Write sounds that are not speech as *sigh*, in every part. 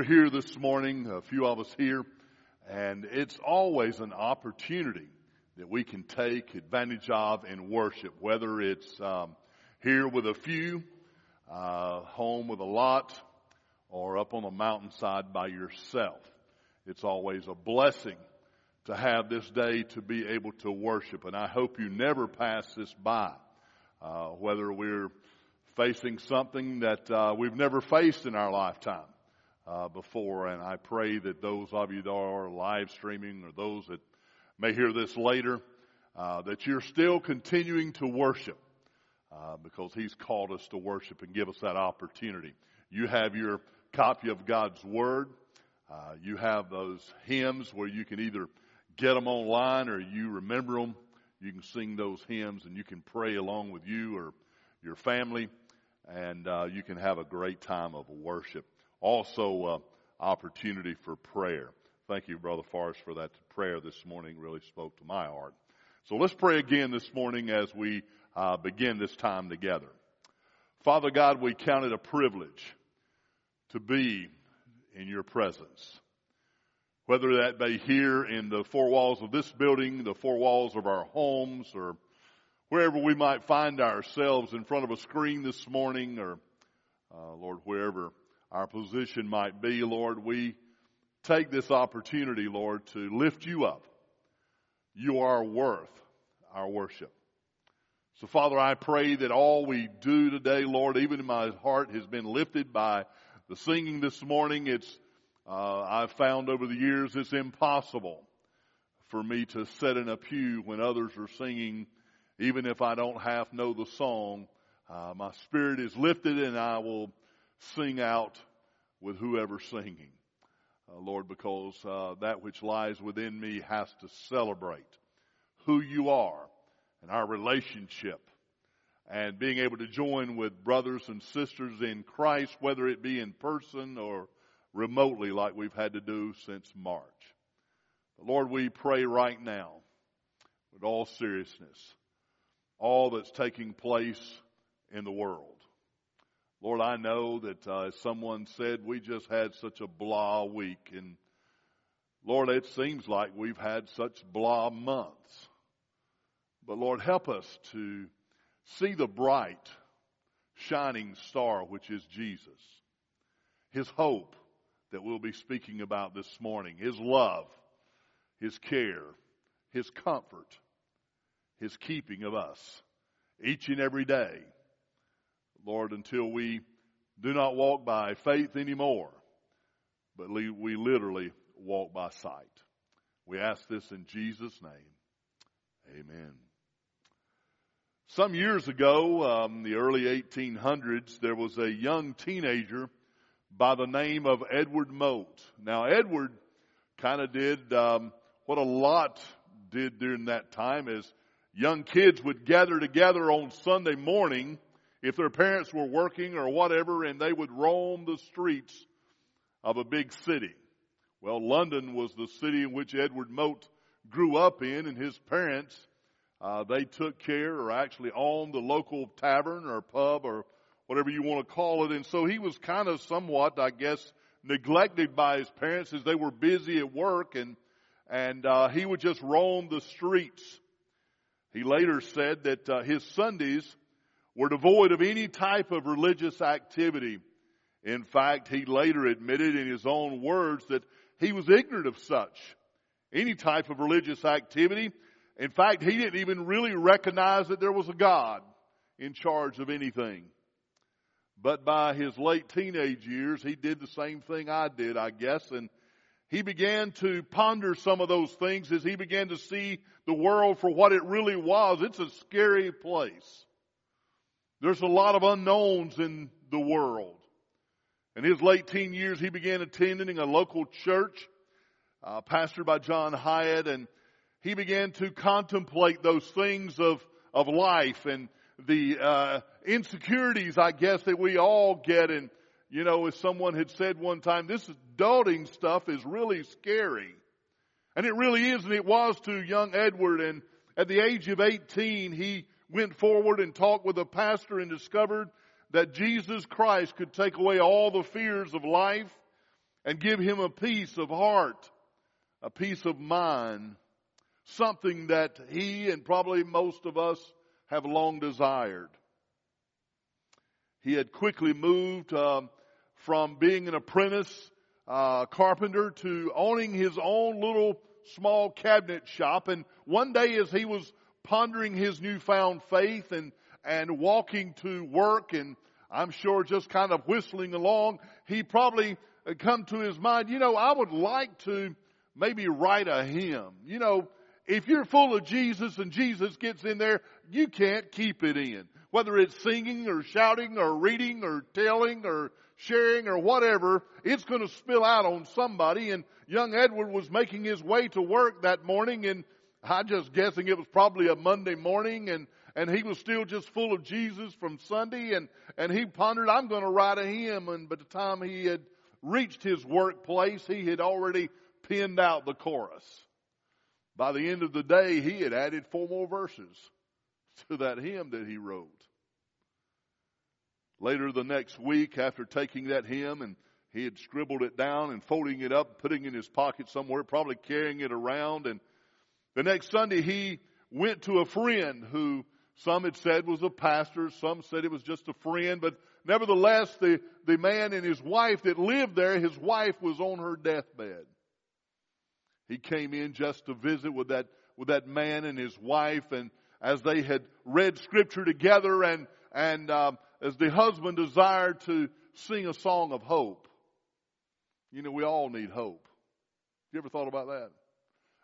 we're here this morning, a few of us here, and it's always an opportunity that we can take advantage of in worship, whether it's um, here with a few, uh, home with a lot, or up on the mountainside by yourself. It's always a blessing to have this day to be able to worship, and I hope you never pass this by, uh, whether we're facing something that uh, we've never faced in our lifetime uh, before. And I pray that those of you that are live streaming or those that may hear this later, uh, that you're still continuing to worship uh, because He's called us to worship and give us that opportunity. You have your copy of God's Word. Uh, you have those hymns where you can either get them online or you remember them. You can sing those hymns and you can pray along with you or your family and uh, you can have a great time of worship. Also, uh, opportunity for prayer. Thank you, Brother Forrest, for that prayer this morning. Really spoke to my heart. So let's pray again this morning as we uh, begin this time together. Father God, we count it a privilege to be in your presence. Whether that be here in the four walls of this building, the four walls of our homes, or wherever we might find ourselves in front of a screen this morning or, uh, Lord, wherever our position might be, Lord, we take this opportunity, Lord, to lift you up. You are worth our worship. So Father, I pray that all we do today, Lord, even in my heart has been lifted by the singing this morning. It's, uh, I've found over the years it's impossible for me to sit in a pew when others are singing even if I don't half know the song, uh, my spirit is lifted and I will sing out with whoever's singing. Uh, Lord, because uh, that which lies within me has to celebrate who you are and our relationship and being able to join with brothers and sisters in Christ, whether it be in person or remotely like we've had to do since March. But Lord, we pray right now with all seriousness all that's taking place in the world. Lord, I know that uh, someone said, we just had such a blah week. And Lord, it seems like we've had such blah months. But Lord, help us to see the bright, shining star, which is Jesus. His hope that we'll be speaking about this morning. His love, His care, His comfort his keeping of us each and every day. Lord, until we do not walk by faith anymore, but we literally walk by sight. We ask this in Jesus' name. Amen. Some years ago, um, the early 1800s, there was a young teenager by the name of Edward Mote. Now, Edward kind of did um, what a lot did during that time is young kids would gather together on Sunday morning if their parents were working or whatever and they would roam the streets of a big city. Well, London was the city in which Edward Mote grew up in and his parents, uh, they took care or actually owned the local tavern or pub or whatever you want to call it. And so he was kind of somewhat, I guess, neglected by his parents as they were busy at work and, and, uh, he would just roam the streets. He later said that uh, his Sundays were devoid of any type of religious activity. In fact, he later admitted in his own words that he was ignorant of such, any type of religious activity. In fact, he didn't even really recognize that there was a God in charge of anything. But by his late teenage years, he did the same thing I did, I guess, and he began to ponder some of those things as he began to see the world for what it really was. It's a scary place. There's a lot of unknowns in the world. In his late teen years, he began attending a local church, uh, pastored by John Hyatt, and he began to contemplate those things of, of life and the uh, insecurities, I guess, that we all get and you know, as someone had said one time, this adulting stuff is really scary. And it really is, and it was to young Edward. And at the age of 18, he went forward and talked with a pastor and discovered that Jesus Christ could take away all the fears of life. and give him a peace of heart, a peace of mind, something that he and probably most of us have long desired. He had quickly moved uh, from being an apprentice uh, carpenter to owning his own little small cabinet shop. And one day, as he was pondering his newfound faith and and walking to work, and I'm sure just kind of whistling along, he probably come to his mind. You know, I would like to maybe write a hymn. You know, if you're full of Jesus and Jesus gets in there, you can't keep it in. Whether it's singing or shouting or reading or telling or sharing or whatever, it's going to spill out on somebody. And young Edward was making his way to work that morning and I'm just guessing it was probably a Monday morning and, and he was still just full of Jesus from Sunday and, and he pondered, I'm going to write a hymn. And by the time he had reached his workplace, he had already penned out the chorus. By the end of the day, he had added four more verses to that hymn that he wrote. Later the next week, after taking that hymn and he had scribbled it down and folding it up, putting it in his pocket somewhere, probably carrying it around. And the next Sunday, he went to a friend who some had said was a pastor, some said it was just a friend, but nevertheless, the, the man and his wife that lived there, his wife was on her deathbed. He came in just to visit with that, with that man and his wife, and as they had read scripture together and, and, um, as the husband desired to sing a song of hope. You know, we all need hope. You ever thought about that?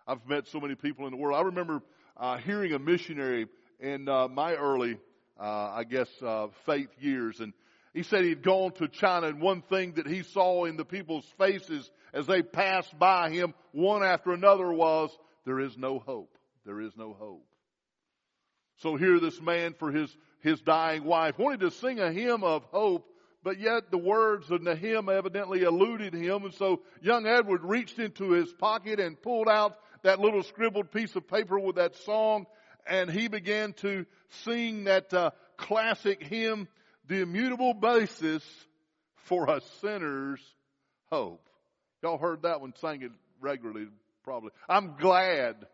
I've met so many people in the world. I remember uh, hearing a missionary in uh, my early, uh, I guess, uh, faith years, and he said he'd gone to China, and one thing that he saw in the people's faces as they passed by him, one after another, was there is no hope. There is no hope. So here, this man for his his dying wife wanted to sing a hymn of hope, but yet the words of the hymn evidently eluded him, and so young Edward reached into his pocket and pulled out that little scribbled piece of paper with that song, and he began to sing that uh, classic hymn, "The Immutable Basis for a Sinner's Hope." Y'all heard that one, sang it regularly, probably. I'm glad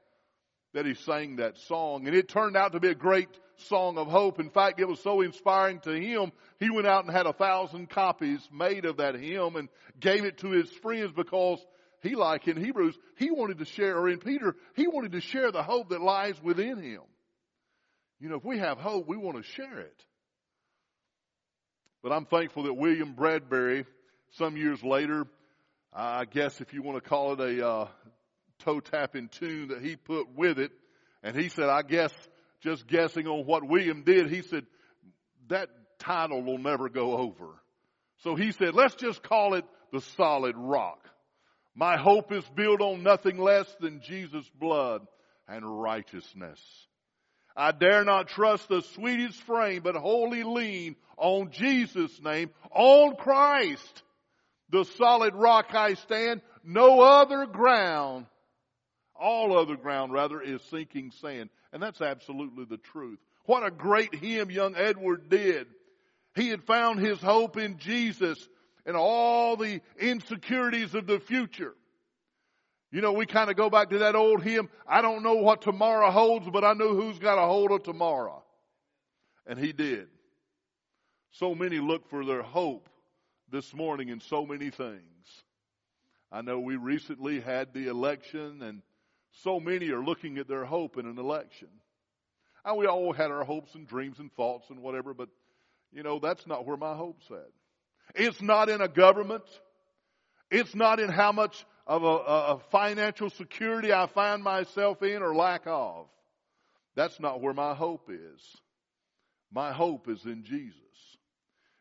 that he sang that song, and it turned out to be a great song of hope. In fact, it was so inspiring to him, he went out and had a thousand copies made of that hymn and gave it to his friends because he, like in Hebrews, he wanted to share, or in Peter, he wanted to share the hope that lies within him. You know, if we have hope, we want to share it. But I'm thankful that William Bradbury, some years later, I guess if you want to call it a uh, toe tapping tune that he put with it, and he said, I guess, just guessing on what William did, he said, that title will never go over. So he said, let's just call it the solid rock. My hope is built on nothing less than Jesus' blood and righteousness. I dare not trust the sweetest frame, but wholly lean on Jesus' name, on Christ. The solid rock I stand, no other ground, all other ground rather is sinking sand. And that's absolutely the truth. What a great hymn young Edward did. He had found his hope in Jesus and all the insecurities of the future. You know, we kind of go back to that old hymn, I don't know what tomorrow holds, but I know who's got a hold of tomorrow. And he did. So many look for their hope this morning in so many things. I know we recently had the election and so many are looking at their hope in an election. And we all had our hopes and dreams and thoughts and whatever, but you know, that's not where my hope's at. It's not in a government. It's not in how much of a, a, financial security I find myself in or lack of. That's not where my hope is. My hope is in Jesus.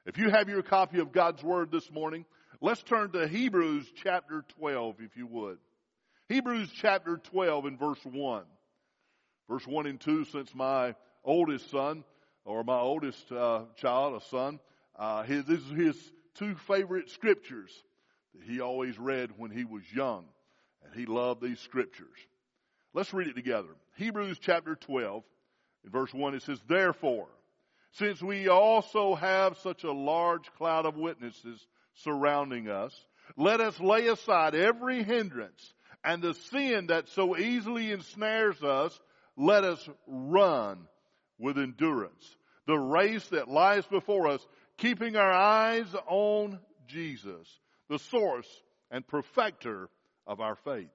If you have your copy of God's Word this morning, let's turn to Hebrews chapter 12, if you would. Hebrews chapter 12 and verse 1. Verse 1 and 2, since my oldest son, or my oldest uh, child, a son, uh, his, this is his two favorite scriptures that he always read when he was young. And he loved these scriptures. Let's read it together. Hebrews chapter 12, in verse 1, it says, Therefore, since we also have such a large cloud of witnesses surrounding us, Let us lay aside every hindrance and the sin that so easily ensnares us. Let us run with endurance the race that lies before us, keeping our eyes on Jesus, the source and perfecter of our faith.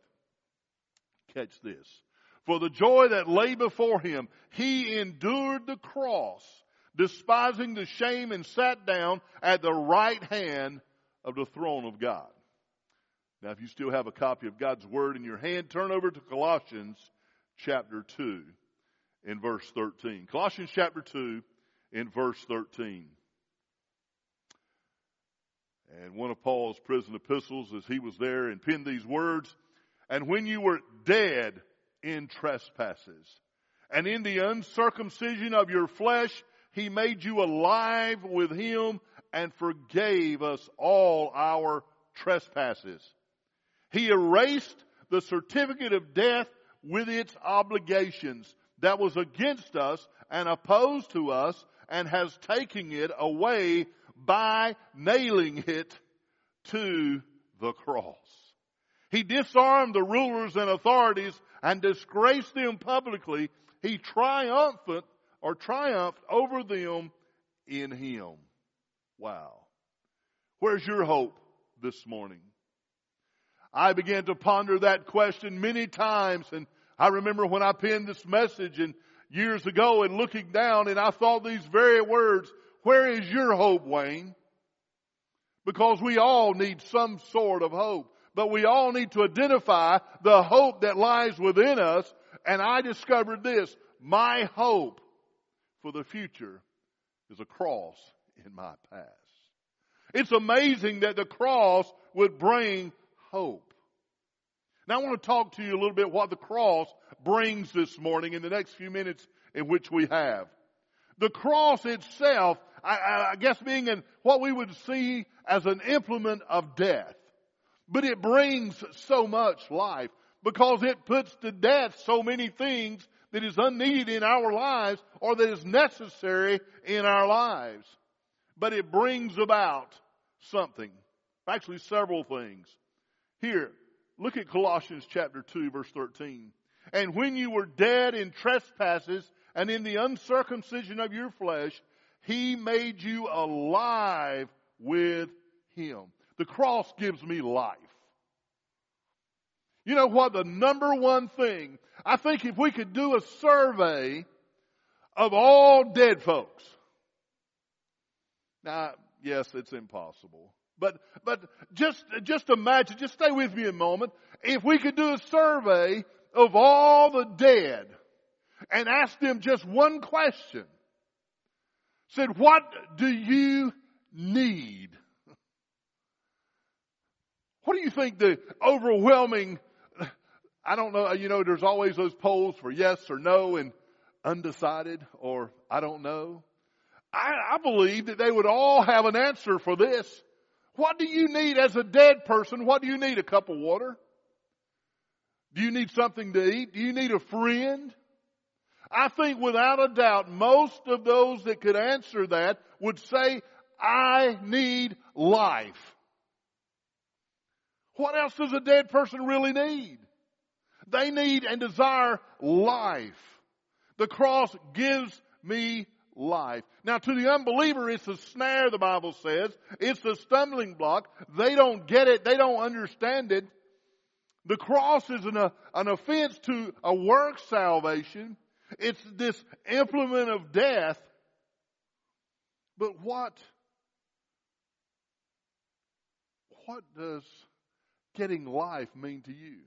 Catch this. For the joy that lay before him, he endured the cross, despising the shame and sat down at the right hand of the throne of God. Now, if you still have a copy of God's Word in your hand, turn over to Colossians chapter 2 in verse 13. Colossians chapter 2 in verse 13. And one of Paul's prison epistles, as he was there and penned these words, and when you were dead in trespasses, and in the uncircumcision of your flesh, he made you alive with him and forgave us all our trespasses. He erased the certificate of death with its obligations that was against us and opposed to us and has taken it away by nailing it to the cross. He disarmed the rulers and authorities and disgraced them publicly. He triumphant or triumphed over them in him. Wow. Where's your hope this morning? I began to ponder that question many times and I remember when I penned this message and years ago and looking down and I thought these very words, where is your hope, Wayne? Because we all need some sort of hope, but we all need to identify the hope that lies within us. And I discovered this, my hope for the future is a cross in my past. It's amazing that the cross would bring hope. Now I want to talk to you a little bit what the cross brings this morning in the next few minutes in which we have. The cross itself, I, I guess being in what we would see as an implement of death. But it brings so much life because it puts to death so many things that is unneeded in our lives or that is necessary in our lives. But it brings about something. Actually several things. Here, Look at Colossians chapter 2 verse 13. And when you were dead in trespasses and in the uncircumcision of your flesh, he made you alive with him. The cross gives me life. You know what? The number one thing, I think if we could do a survey of all dead folks. Now, yes, it's impossible. But, but just, just imagine, just stay with me a moment. If we could do a survey of all the dead and ask them just one question. Said, what do you need? What do you think the overwhelming, I don't know, you know, there's always those polls for yes or no and undecided or I don't know. I, I believe that they would all have an answer for this. What do you need as a dead person? What do you need? A cup of water? Do you need something to eat? Do you need a friend? I think without a doubt, most of those that could answer that would say, I need life. What else does a dead person really need? They need and desire life. The cross gives me life. Now to the unbeliever, it's a snare, the Bible says. It's a stumbling block. They don't get it. They don't understand it. The cross is an, an offense to a work salvation. It's this implement of death. But what, what does getting life mean to you?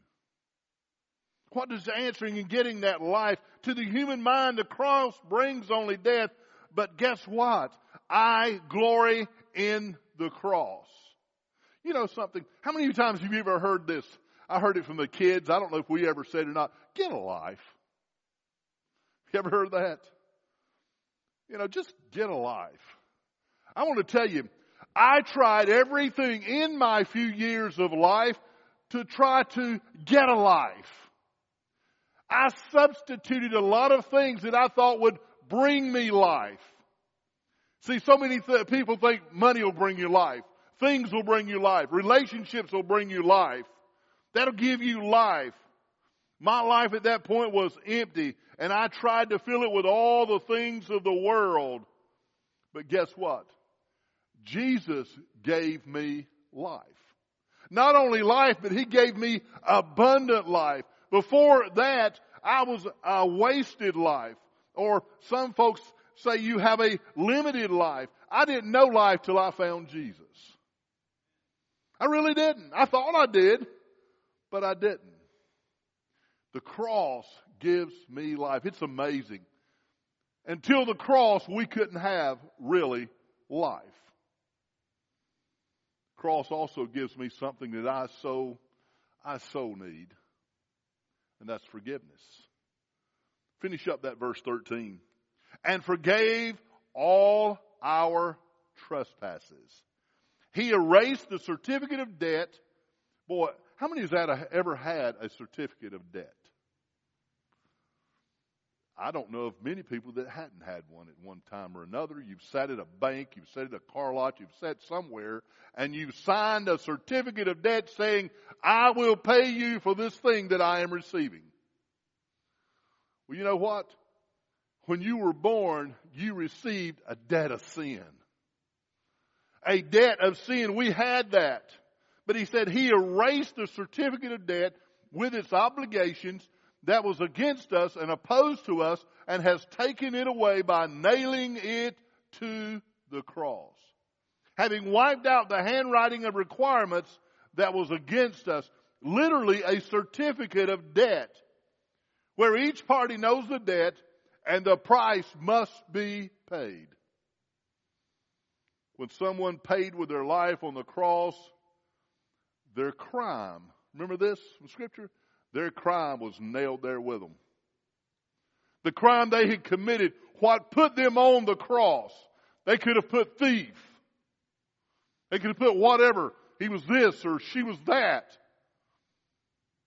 What does answering and getting that life to the human mind? The cross brings only death, but guess what? I glory in the cross. You know something? How many times have you ever heard this? I heard it from the kids. I don't know if we ever said it or not. Get a life. *laughs* You ever heard that? You know, just get a life. I want to tell you, I tried everything in my few years of life to try to get a life. I substituted a lot of things that I thought would bring me life. See, so many th- people think money will bring you life. Things will bring you life. Relationships will bring you life. That'll give you life. My life at that point was empty and I tried to fill it with all the things of the world. But guess what? Jesus gave me life. Not only life, but He gave me abundant life. Before that, I was a wasted life. Or some folks say you have a limited life. I didn't know life till I found Jesus. I really didn't. I thought I did, but I didn't. The cross gives me life. It's amazing. Until the cross, we couldn't have really life. Cross also gives me something that I so, I so need, and that's forgiveness. Finish up that verse 13. And forgave all our trespasses. He erased the certificate of debt. Boy, how many has that ever had a certificate of debt? I don't know of many people that hadn't had one at one time or another. You've sat at a bank, you've sat at a car lot, you've sat somewhere, and you've signed a certificate of debt saying, I will pay you for this thing that I am receiving. Well, you know what? When you were born, you received a debt of sin. A debt of sin. We had that. But he said he erased the certificate of debt with its obligations that was against us and opposed to us and has taken it away by nailing it to the cross. Having wiped out the handwriting of requirements that was against us, literally a certificate of debt, where each party knows the debt and the price must be paid. When someone paid with their life on the cross, their crime, remember this from Scripture? Their crime was nailed there with them. The crime they had committed, what put them on the cross. They could have put thief. They could have put whatever. He was this or she was that.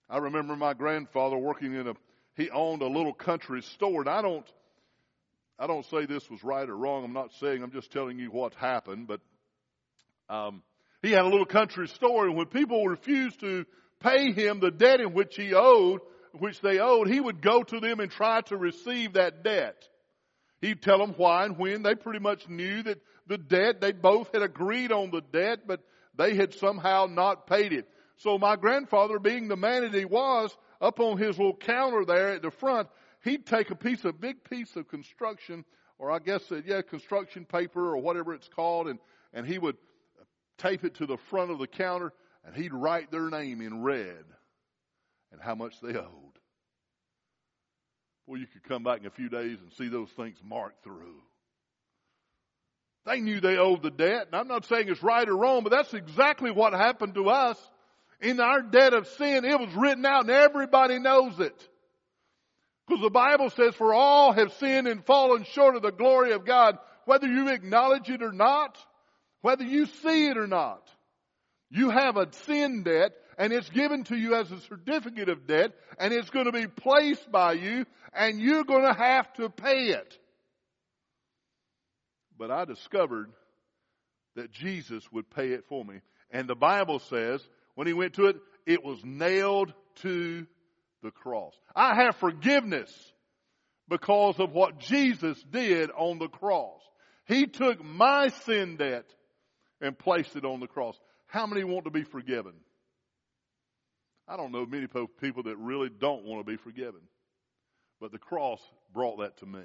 I remember my grandfather working in a, he owned a little country store and I don't, I don't say this was right or wrong. I'm not saying, I'm just telling you what happened, but, um, he had a little country store and when people refused to pay him the debt in which he owed, which they owed, he would go to them and try to receive that debt. He'd tell them why and when. They pretty much knew that the debt, they both had agreed on the debt, but they had somehow not paid it. So my grandfather, being the man that he was, up on his little counter there at the front, he'd take a piece, a big piece of construction, or I guess, uh, yeah, construction paper or whatever it's called, and, and he would tape it to the front of the counter and he'd write their name in red and how much they owed. Well, you could come back in a few days and see those things marked through. They knew they owed the debt, and I'm not saying it's right or wrong, but that's exactly what happened to us. In our debt of sin, it was written out and everybody knows it. Because the Bible says, for all have sinned and fallen short of the glory of God, whether you acknowledge it or not, whether you see it or not. You have a sin debt and it's given to you as a certificate of debt and it's going to be placed by you and you're going to have to pay it. But I discovered that Jesus would pay it for me. And the Bible says when he went to it, it was nailed to the cross. I have forgiveness because of what Jesus did on the cross. He took my sin debt and placed it on the cross. How many want to be forgiven? I don't know many people that really don't want to be forgiven. But the cross brought that to me.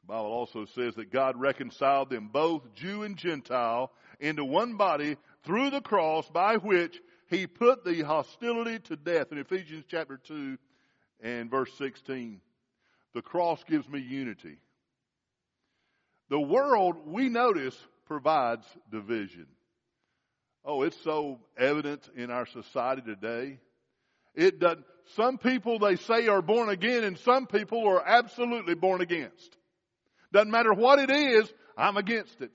The Bible also says that God reconciled them both, Jew and Gentile, into one body through the cross by which he put the hostility to death in Ephesians chapter 2 and verse 16. The cross gives me unity. The world, we notice, provides division. Oh, it's so evident in our society today. It doesn't, some people they say are born again and some people are absolutely born against. Doesn't matter what it is, I'm against it.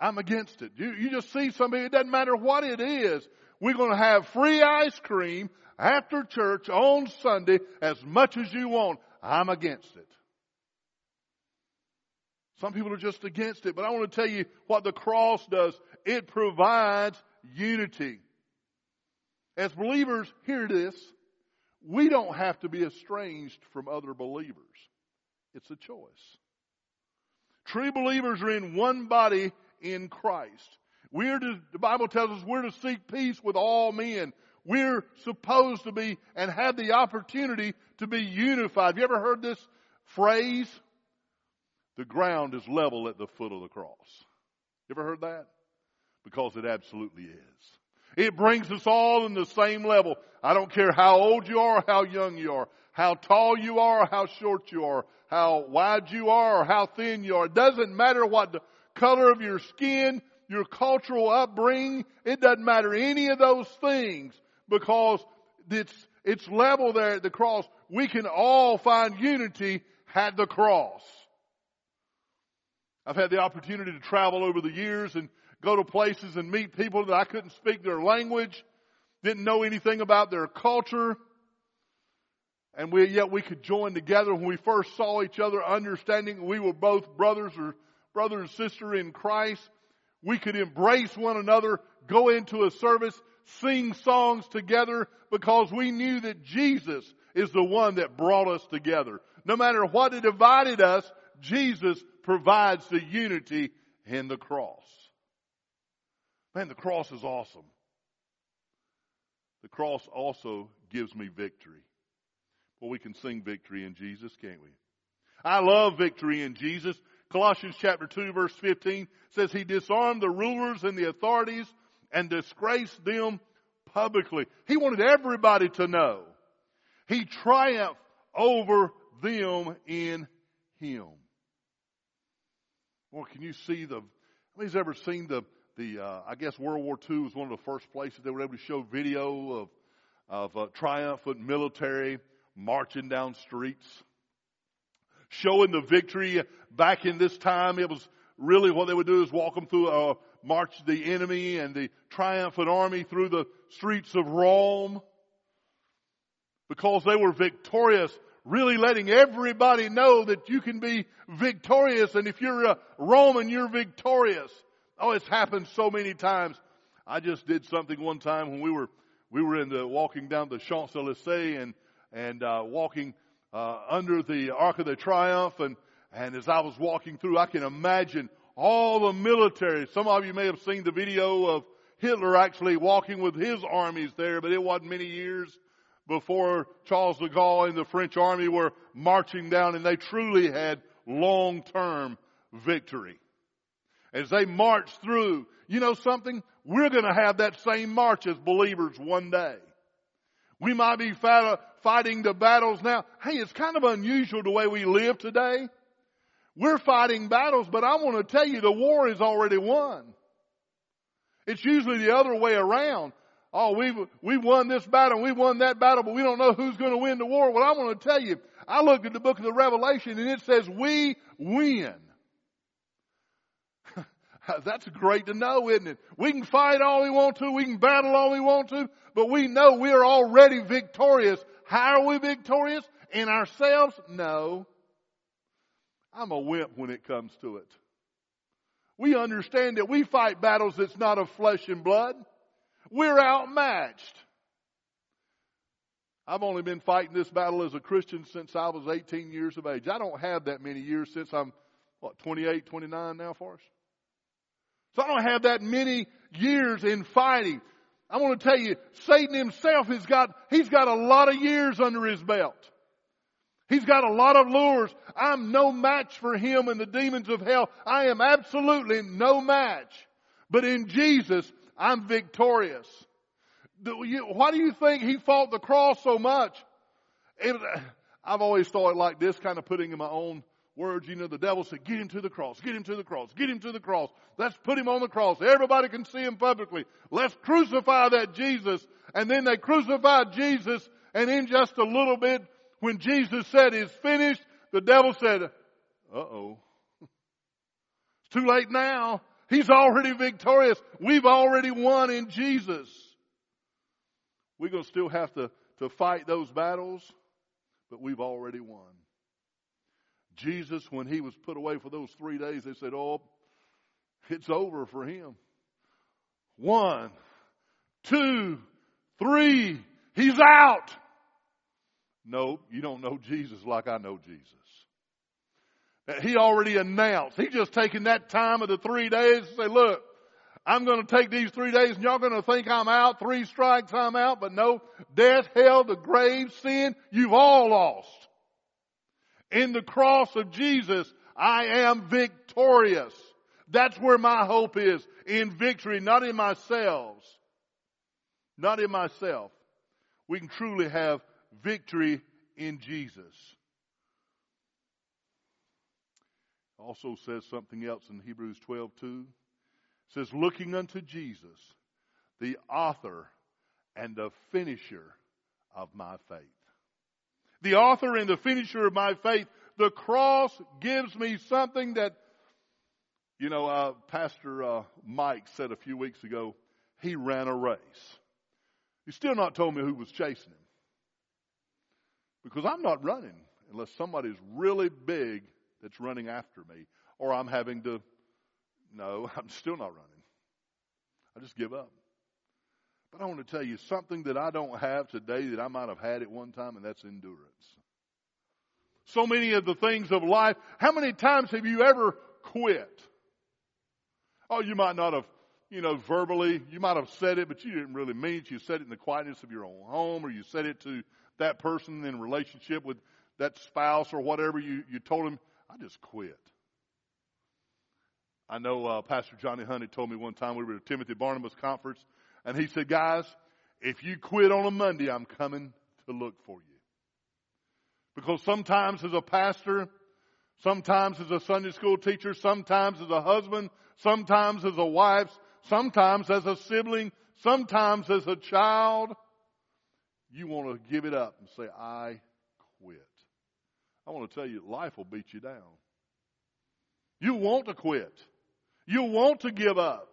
I'm against it. You, you just see somebody, it doesn't matter what it is. We're going to have free ice cream after church on Sunday as much as you want. I'm against it. Some people are just against it, but I want to tell you what the cross does. It provides unity. As believers, hear this. We don't have to be estranged from other believers. It's a choice. True believers are in one body in Christ. We're to, the Bible tells us we're to seek peace with all men. We're supposed to be and have the opportunity to be unified. Have you ever heard this phrase? The ground is level at the foot of the cross. You ever heard that? Because it absolutely is. It brings us all in the same level. I don't care how old you are how young you are, how tall you are how short you are, how wide you are or how thin you are. It doesn't matter what the color of your skin, your cultural upbringing. It doesn't matter any of those things because it's, it's level there at the cross. We can all find unity at the cross. I've had the opportunity to travel over the years and go to places and meet people that I couldn't speak their language, didn't know anything about their culture, and we, yet we could join together when we first saw each other, understanding we were both brothers or brother and sister in Christ. We could embrace one another, go into a service, sing songs together because we knew that Jesus is the one that brought us together. No matter what divided us, Jesus provides the unity in the cross. Man, the cross is awesome. The cross also gives me victory. Well, we can sing victory in Jesus, can't we? I love victory in Jesus. Colossians chapter 2 verse 15 says he disarmed the rulers and the authorities and disgraced them publicly. He wanted everybody to know. He triumphed over them in him. Well, can you see the, anybody's ever seen the, the, uh, I guess World War II was one of the first places they were able to show video of, of uh, triumphant military marching down streets, showing the victory. Back in this time, it was really what they would do is walk them through, uh, march the enemy and the triumphant army through the streets of Rome because they were victorious really letting everybody know that you can be victorious and if you're a Roman, you're victorious. Oh, it's happened so many times. I just did something one time when we were, we were in the, walking down the Champs-Elysees and and uh, walking uh, under the Arc of the Triumph, and and as I was walking through, I can imagine all the military. Some of you may have seen the video of Hitler actually walking with his armies there, but it wasn't many years before Charles de Gaulle and the French army were marching down, and they truly had long-term victory. As they marched through, you know something? We're going to have that same march as believers one day. We might be fighting the battles now. Hey, it's kind of unusual the way we live today. We're fighting battles, but I want to tell you the war is already won. It's usually the other way around. Oh, we've, we've won this battle, we've won that battle, but we don't know who's going to win the war. Well, I want to tell you, I looked at the book of the Revelation and it says we win. *laughs* That's great to know, isn't it? We can fight all we want to, we can battle all we want to, but we know we are already victorious. How are we victorious? In ourselves? No. I'm a wimp when it comes to it. We understand that we fight battles that's not of flesh and blood. We're outmatched. I've only been fighting this battle as a Christian since I was 18 years of age. I don't have that many years since I'm, what, 28, 29 now, Forrest? So I don't have that many years in fighting. I want to tell you, Satan himself has got, he's got a lot of years under his belt. He's got a lot of lures. I'm no match for him and the demons of hell. I am absolutely no match. But in Jesus, I'm victorious. Why do you think he fought the cross so much? It, I've always thought like this, kind of putting in my own words, you know, the devil said, get him to the cross, get him to the cross, get him to the cross. Let's put him on the cross. Everybody can see him publicly. Let's crucify that Jesus. And then they crucified Jesus and in just a little bit, when Jesus said it's finished, the devil said, uh oh. *laughs* It's too late now. He's already victorious. We've already won in Jesus. We're going to still have to, to fight those battles, but we've already won. Jesus, when he was put away for those three days, they said, Oh, it's over for him. One, two, three, he's out. No, you don't know Jesus like I know Jesus. He already announced. He just taking that time of the three days to say, look, I'm going to take these three days and y'all going to think I'm out. Three strikes, I'm out. But no, death, hell, the grave, sin, you've all lost. In the cross of Jesus, I am victorious. That's where my hope is. In victory, not in myself. Not in myself. We can truly have victory in Jesus. Also says something else in Hebrews 12 2. It says, looking unto Jesus, the author and the finisher of my faith. The author and the finisher of my faith. The cross gives me something that, you know, uh, Pastor uh, Mike said a few weeks ago, he ran a race. He's still not told me who was chasing him. Because I'm not running unless somebody's really big that's running after me, or I'm having to, no, *laughs* I'm still not running. I just give up. But I want to tell you something that I don't have today that I might have had at one time, and that's endurance. So many of the things of life, how many times have you ever quit? Oh, you might not have, you know, verbally, you might have said it, but you didn't really mean it. You said it in the quietness of your own home, or you said it to that person in relationship with that spouse or whatever. You, you told him, I just quit. I know uh, Pastor Johnny Hunt told me one time we were at Timothy Barnabas conference, and he said, Guys, if you quit on a Monday, I'm coming to look for you. Because sometimes as a pastor, sometimes as a Sunday school teacher, sometimes as a husband, sometimes as a wife, sometimes as a sibling, sometimes as a child, you want to give it up and say, I quit. I want to tell you, life will beat you down. You want to quit. You want to give up.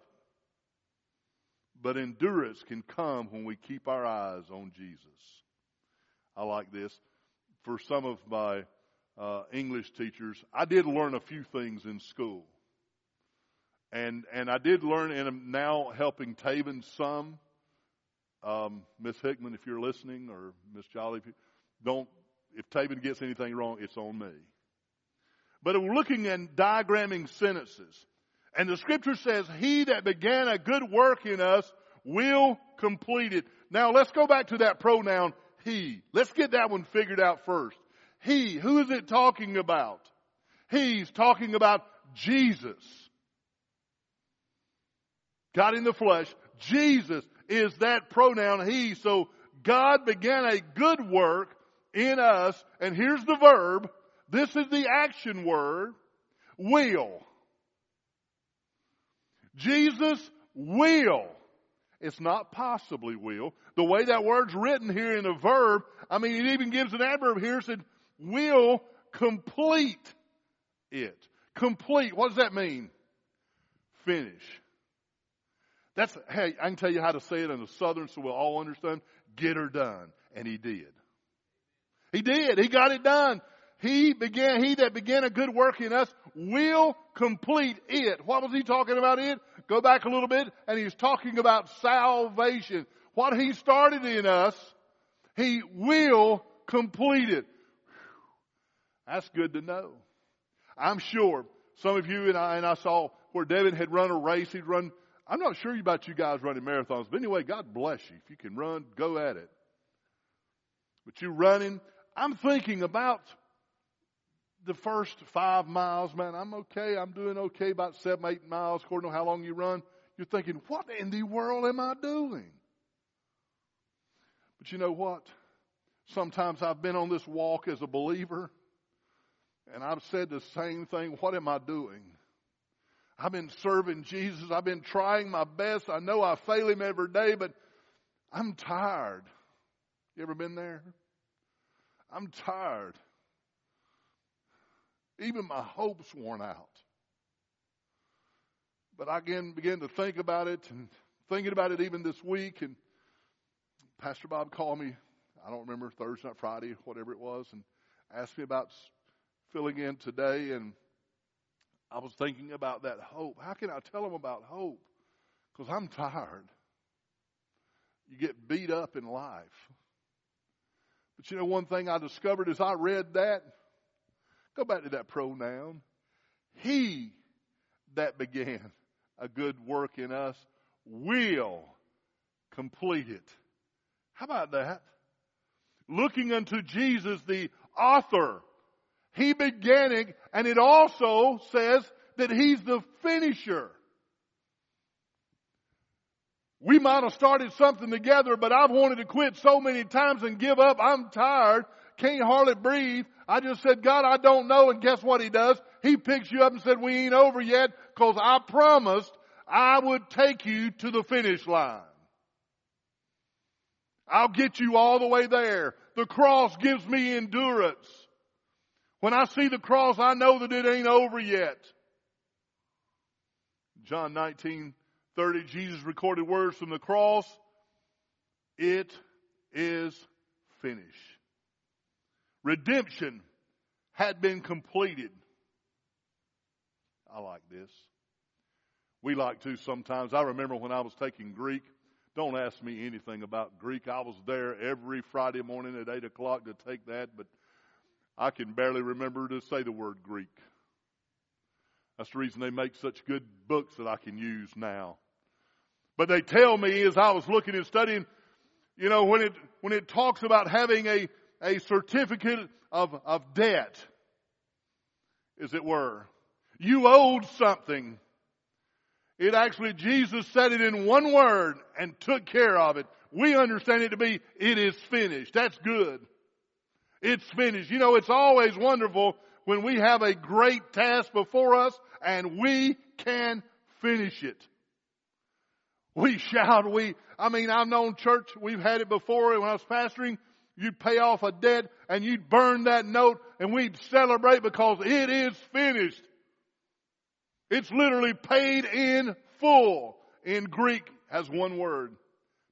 But endurance can come when we keep our eyes on Jesus. I like this. For some of my uh, English teachers, I did learn a few things in school. And, and I did learn, and I'm now helping Taven some. Um, Miss Hickman, if you're listening, or Miss Jolly, don't if Taven gets anything wrong, it's on me. But we're looking at diagramming sentences. And the scripture says, He that began a good work in us will complete it. Now let's go back to that pronoun, He. Let's get that one figured out first. He. Who is it talking about? He's talking about Jesus. God in the flesh. Jesus is that pronoun, He. So God began a good work in us, and here's the verb. This is the action word, will. Jesus will. It's not possibly will. The way that word's written here in a verb, I mean, it even gives an adverb here, said, will complete it. Complete. What does that mean? Finish. That's, hey, I can tell you how to say it in the southern so we'll all understand. Get her done. And he did. He did. He got it done. He began, he that began a good work in us will complete it. What was he talking about it? Go back a little bit and he's talking about salvation. What he started in us, he will complete it. That's good to know. I'm sure some of you and I, and I saw where Devin had run a race. He'd run, I'm not sure about you guys running marathons, but anyway, God bless you. If you can run, go at it. But you running, I'm thinking about the first five miles, man. I'm okay. I'm doing okay about seven, eight miles, according to how long you run. You're thinking, what in the world am I doing? But you know what? Sometimes I've been on this walk as a believer, and I've said the same thing. What am I doing? I've been serving Jesus. I've been trying my best. I know I fail him every day, but I'm tired. You ever been there? I'm tired. Even my hope's worn out. But I again began to think about it and thinking about it even this week. And Pastor Bob called me, I don't remember, Thursday night, Friday, whatever it was, and asked me about filling in today and I was thinking about that hope. How can I tell them about hope? Because I'm tired. You get beat up in life. But you know, one thing I discovered as I read that, go back to that pronoun. He that began a good work in us will complete it. How about that? Looking unto Jesus, the author. He began it, and it also says that He's the finisher. We might have started something together, but I've wanted to quit so many times and give up. I'm tired. Can't hardly breathe. I just said, God, I don't know. And guess what he does? He picks you up and said, we ain't over yet because I promised I would take you to the finish line. I'll get you all the way there. The cross gives me endurance. When I see the cross, I know that it ain't over yet. John 19, 30, Jesus recorded words from the cross. It is finished. Redemption had been completed. I like this. We like to sometimes. I remember when I was taking Greek. Don't ask me anything about Greek. I was there every Friday morning at 8 o'clock to take that, but I can barely remember to say the word Greek. That's the reason they make such good books that I can use now. But they tell me as I was looking and studying, you know, when it, when it talks about having a, a certificate of, of debt, as it were, you owed something. It actually, Jesus said it in one word and took care of it. We understand it to be, it is finished. That's good. It's finished. You know, it's always wonderful when we have a great task before us and we can finish it. We shout, we, I mean, I've known church, we've had it before when I was pastoring, you'd pay off a debt and you'd burn that note and we'd celebrate because it is finished. It's literally paid in full. In Greek has one word,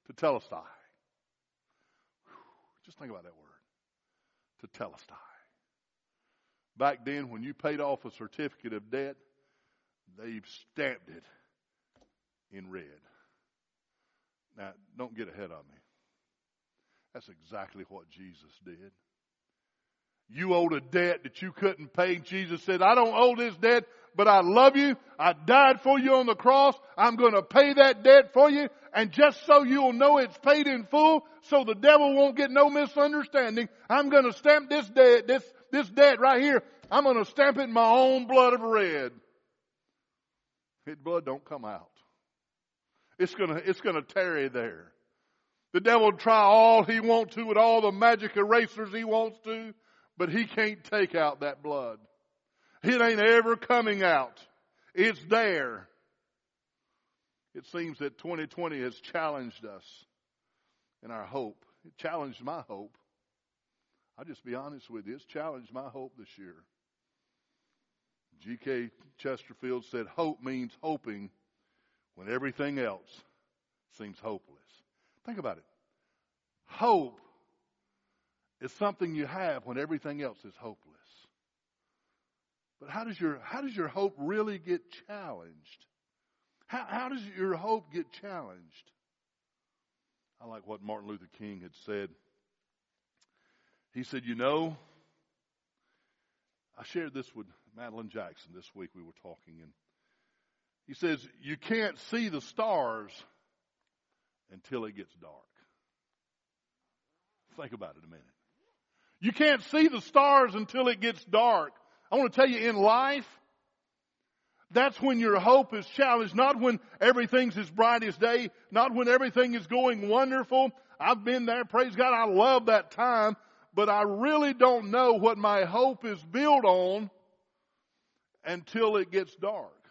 to tetelestai. Just think about that word. To Tetelestai. Back then, when you paid off a certificate of debt, they stamped it in red. Now, don't get ahead of me. That's exactly what Jesus did. You owed a debt that you couldn't pay. Jesus said, I don't owe this debt, but I love you. I died for you on the cross. I'm going to pay that debt for you. And just so you'll know it's paid in full, so the devil won't get no misunderstanding, I'm going to stamp this debt, this, this debt right here. I'm going to stamp it in my own blood of red. His blood don't come out. It's gonna, it's gonna tarry there. The devil will try all he wants to with all the magic erasers he wants to, but he can't take out that blood. It ain't ever coming out. It's there. It seems that 2020 has challenged us in our hope. It challenged my hope. I'll just be honest with you. It's challenged my hope this year. G.K. Chesterfield said, Hope means hoping when everything else seems hopeless. Think about it. Hope is something you have when everything else is hopeless. But how does your, how does your hope really get challenged? How, how does your hope get challenged? I like what Martin Luther King had said. He said, You know, I shared this with Madeline Jackson this week. We were talking, and he says, You can't see the stars until it gets dark. Think about it a minute. You can't see the stars until it gets dark. I want to tell you in life, that's when your hope is challenged, not when everything's as bright as day, not when everything is going wonderful. I've been there, praise God, I love that time, but I really don't know what my hope is built on until it gets dark.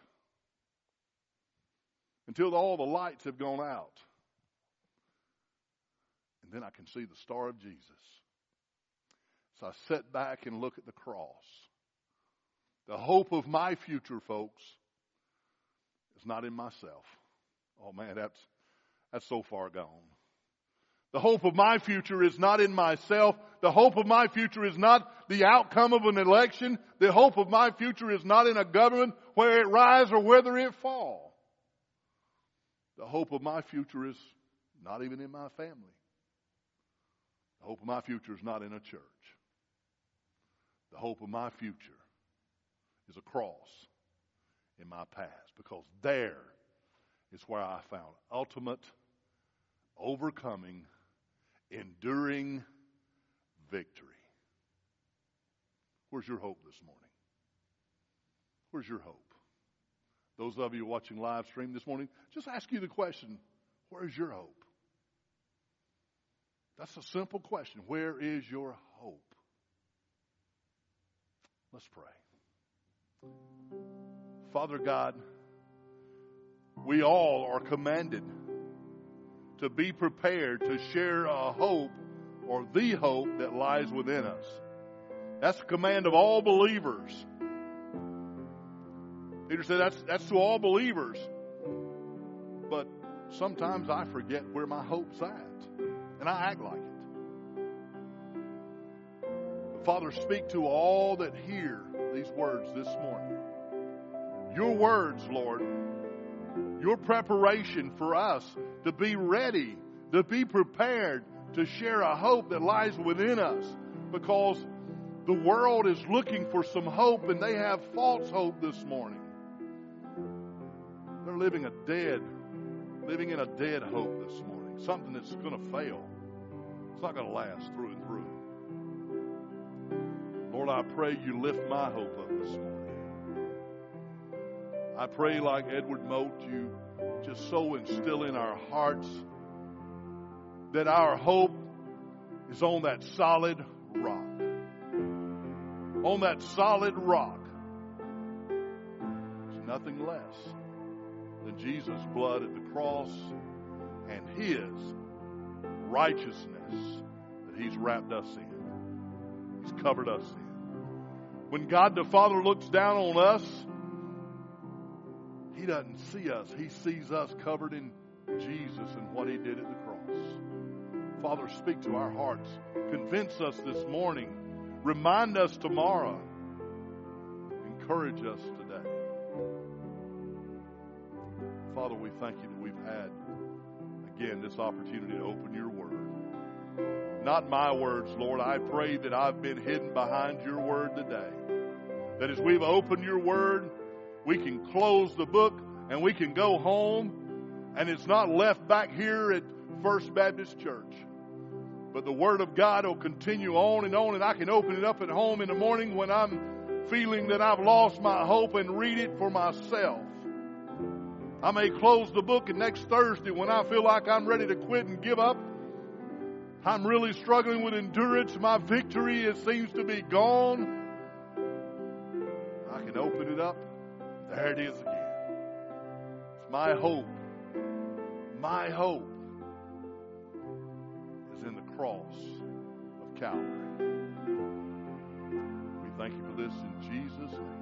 Until all the lights have gone out. And then I can see the star of Jesus. So I sit back and look at the cross. The hope of my future, folks, is not in myself. Oh man, that's, that's so far gone. The hope of my future is not in myself. The hope of my future is not the outcome of an election. The hope of my future is not in a government where it rise or whether it fall. The hope of my future is not even in my family. The hope of my future is not in a church. The hope of my future is a cross in my past because there is where I found ultimate, overcoming, enduring victory. Where's your hope this morning? Where's your hope? Those of you watching live stream this morning, just ask you the question where's your hope? That's a simple question. Where is your hope? Let's pray. Father God, we all are commanded to be prepared to share a hope or the hope that lies within us. That's the command of all believers. Peter said that's, that's to all believers. But sometimes I forget where my hope's at. And I act like it. Father, speak to all that hear these words this morning. Your words, Lord, your preparation for us to be ready, to be prepared to share a hope that lies within us because the world is looking for some hope and they have false hope this morning. Living a dead, living in a dead hope this morning, something that's going to fail. It's not going to last through and through. Lord, I pray you lift my hope up this morning. I pray, like Edward Mote, you just so instill in our hearts that our hope is on that solid rock. On that solid rock. There's nothing less than Jesus' blood at the cross and His righteousness that He's wrapped us in. He's covered us in. When God the Father looks down on us, He doesn't see us. He sees us covered in Jesus and what He did at the cross. Father, speak to our hearts. Convince us this morning. Remind us tomorrow. Encourage us Father, we thank you that we've had, again, this opportunity to open your word. Not my words, Lord. I pray that I've been hidden behind your word today. That as we've opened your word, we can close the book and we can go home and it's not left back here at First Baptist Church. But the Word of God will continue on and on, and I can open it up at home in the morning when I'm feeling that I've lost my hope and read it for myself. I may close the book, and next Thursday, when I feel like I'm ready to quit and give up, I'm really struggling with endurance. My victory it seems to be gone. I can open it up. There it is again. It's my hope. My hope is in the cross of Calvary. We thank you for this in Jesus' name.